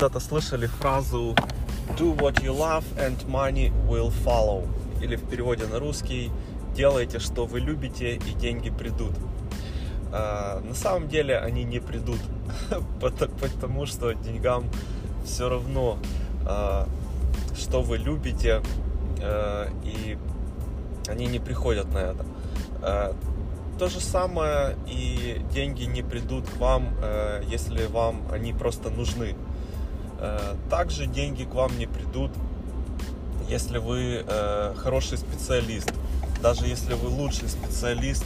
когда-то слышали фразу «Do what you love and money will follow» или в переводе на русский «Делайте, что вы любите, и деньги придут». А, на самом деле они не придут, потому что деньгам все равно, а, что вы любите, а, и они не приходят на это. То же самое и деньги не придут к вам, если вам они просто нужны. Также деньги к вам не придут, если вы хороший специалист. Даже если вы лучший специалист,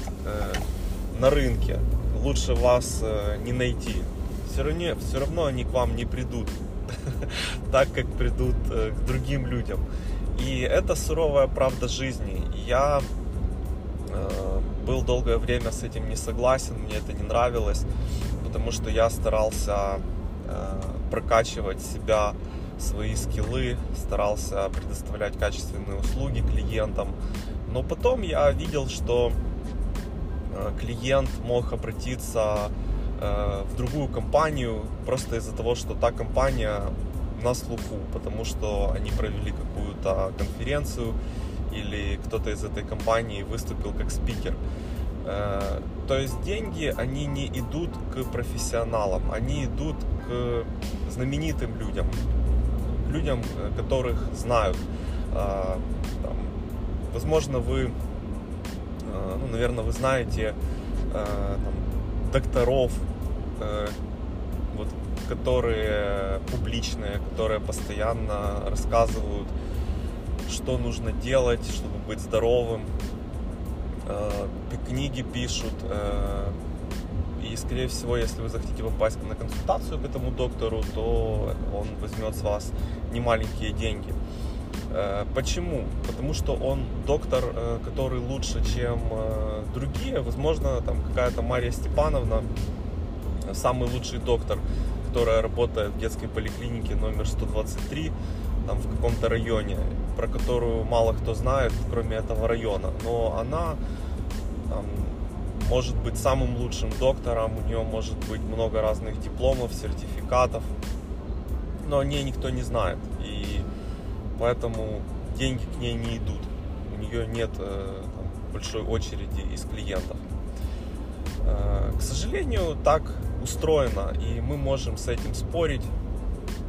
на рынке. Лучше вас э, не найти. Все равно, все равно они к вам не придут так, как придут э, к другим людям. И это суровая правда жизни. Я э, был долгое время с этим не согласен, мне это не нравилось, потому что я старался э, прокачивать себя, свои скиллы, старался предоставлять качественные услуги клиентам. Но потом я видел, что Э, клиент мог обратиться э, в другую компанию просто из-за того, что та компания на слуху, потому что они провели какую-то конференцию или кто-то из этой компании выступил как спикер. Э, то есть деньги, они не идут к профессионалам, они идут к знаменитым людям, людям, которых знают. Там, возможно, вы Э, ну, наверное, вы знаете э, там, докторов, э, вот, которые публичные, которые постоянно рассказывают, что нужно делать, чтобы быть здоровым, книги пишут, и, скорее всего, если вы захотите попасть на консультацию к этому доктору, то он возьмет с вас немаленькие деньги. Э, почему? Потому что он доктор, э, который лучше, чем э, другие. Возможно, там какая-то Мария Степановна, самый лучший доктор, которая работает в детской поликлинике номер 123, там в каком-то районе, про которую мало кто знает, кроме этого района. Но она там, может быть самым лучшим доктором, у нее может быть много разных дипломов, сертификатов, но о ней никто не знает. И поэтому деньги к ней не идут. У нее нет э, там, большой очереди из клиентов. Э, к сожалению, так устроено, и мы можем с этим спорить,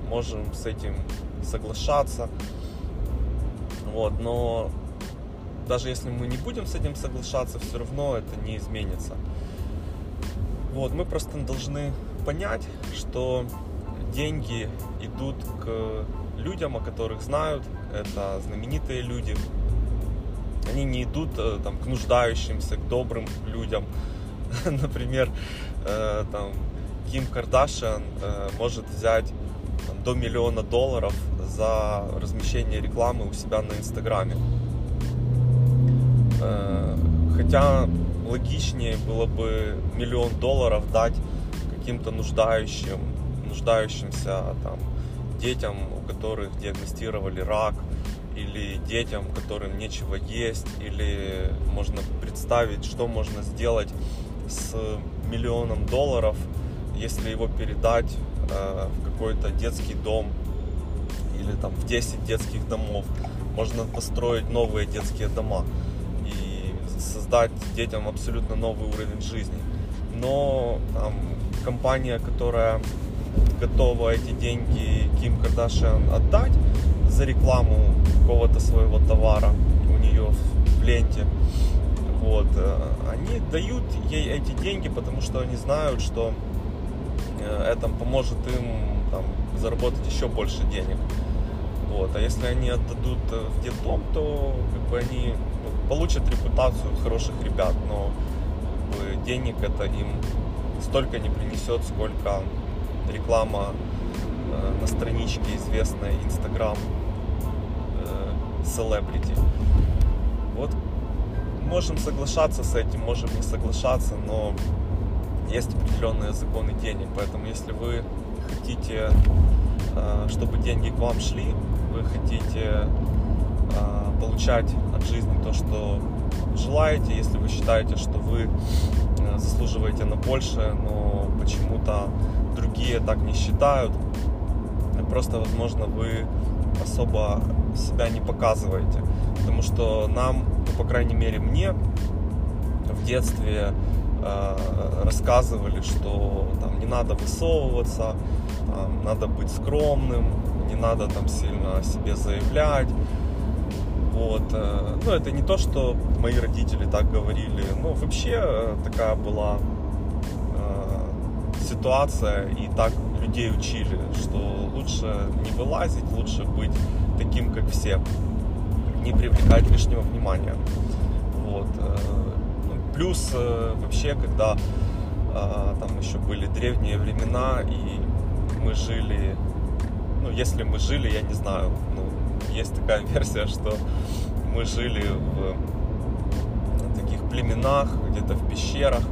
можем с этим соглашаться. Вот, но даже если мы не будем с этим соглашаться, все равно это не изменится. Вот, мы просто должны понять, что деньги идут к людям, о которых знают, это знаменитые люди. Они не идут э, там, к нуждающимся, к добрым людям. Например, э, там, Ким Кардашиан э, может взять там, до миллиона долларов за размещение рекламы у себя на Инстаграме. Хотя логичнее было бы миллион долларов дать каким-то нуждающим, нуждающимся там, детям, у которых диагностировали рак, или детям, которым нечего есть, или можно представить, что можно сделать с миллионом долларов, если его передать э, в какой-то детский дом или там в 10 детских домов. Можно построить новые детские дома создать детям абсолютно новый уровень жизни. Но там компания, которая готова эти деньги Ким Кардашиан отдать за рекламу какого-то своего товара у нее в ленте. Вот. Э, они дают ей эти деньги, потому что они знают, что э, это поможет им там, заработать еще больше денег. Вот. А если они отдадут э, в детдом, то как бы, они получат репутацию хороших ребят, но денег это им столько не принесет, сколько реклама э, на страничке известной Instagram э, Celebrity. Вот можем соглашаться с этим, можем не соглашаться, но есть определенные законы денег. Поэтому если вы хотите, э, чтобы деньги к вам шли, вы хотите получать от жизни то, что желаете, если вы считаете, что вы заслуживаете на большее, но почему-то другие так не считают, просто, возможно, вы особо себя не показываете. Потому что нам, ну, по крайней мере, мне в детстве э, рассказывали, что там не надо высовываться, там, надо быть скромным, не надо там сильно о себе заявлять. Вот. Э, ну, это не то, что мои родители так говорили, но вообще э, такая была э, ситуация, и так людей учили, что лучше не вылазить, лучше быть таким, как все, не привлекать лишнего внимания. Вот. Ну, плюс вообще, когда там еще были древние времена, и мы жили, ну, если мы жили, я не знаю, ну, есть такая версия, что мы жили в таких племенах, где-то в пещерах.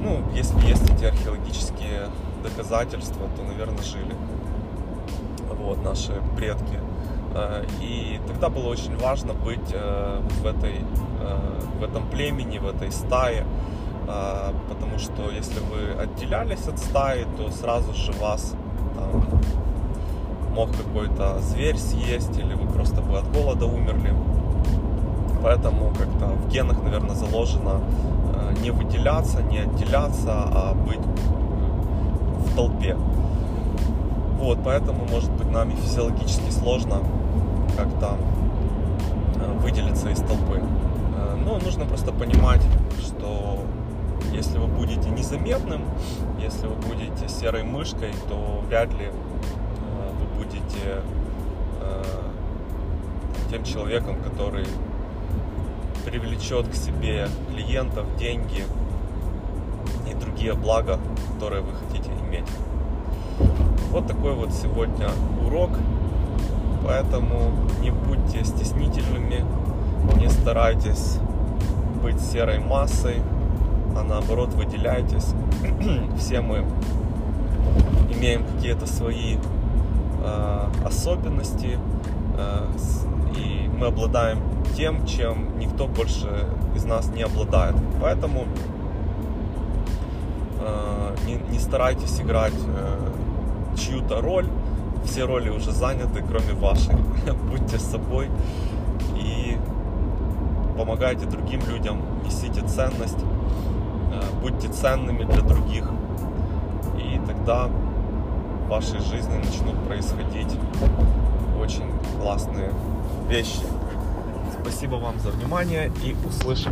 Ну, если есть эти археологические доказательства, то, наверное, жили вот, наши предки. Э, и тогда было очень важно быть э, в, этой, э, в этом племени, в этой стае, потому что если вы отделялись от стаи, то сразу же вас там, мог какой-то зверь съесть, или вы просто бы от голода умерли. Поэтому как-то в генах, наверное, заложено не выделяться, не отделяться, а быть в толпе. Вот, поэтому, может быть, нам и физиологически сложно как-то э, выделиться из толпы. Э, но нужно просто понимать, что если вы будете незаметным, если вы будете серой мышкой, то вряд ли э, будете тем человеком, который привлечет к себе клиентов, деньги и другие блага, которые вы хотите иметь. Вот такой вот сегодня урок. Поэтому не будьте стеснительными, не старайтесь быть серой массой, а наоборот выделяйтесь. Все мы имеем какие-то свои э, особенности, э, и мы обладаем тем, чем никто больше из нас не обладает. Поэтому э, не, не старайтесь играть э, чью-то роль. Все роли уже заняты, кроме вашей. Будьте собой и помогайте другим людям, несите ценность, э, будьте ценными для других. И тогда в вашей жизни начнут происходить очень классные вещи. Спасибо вам за внимание и услышим.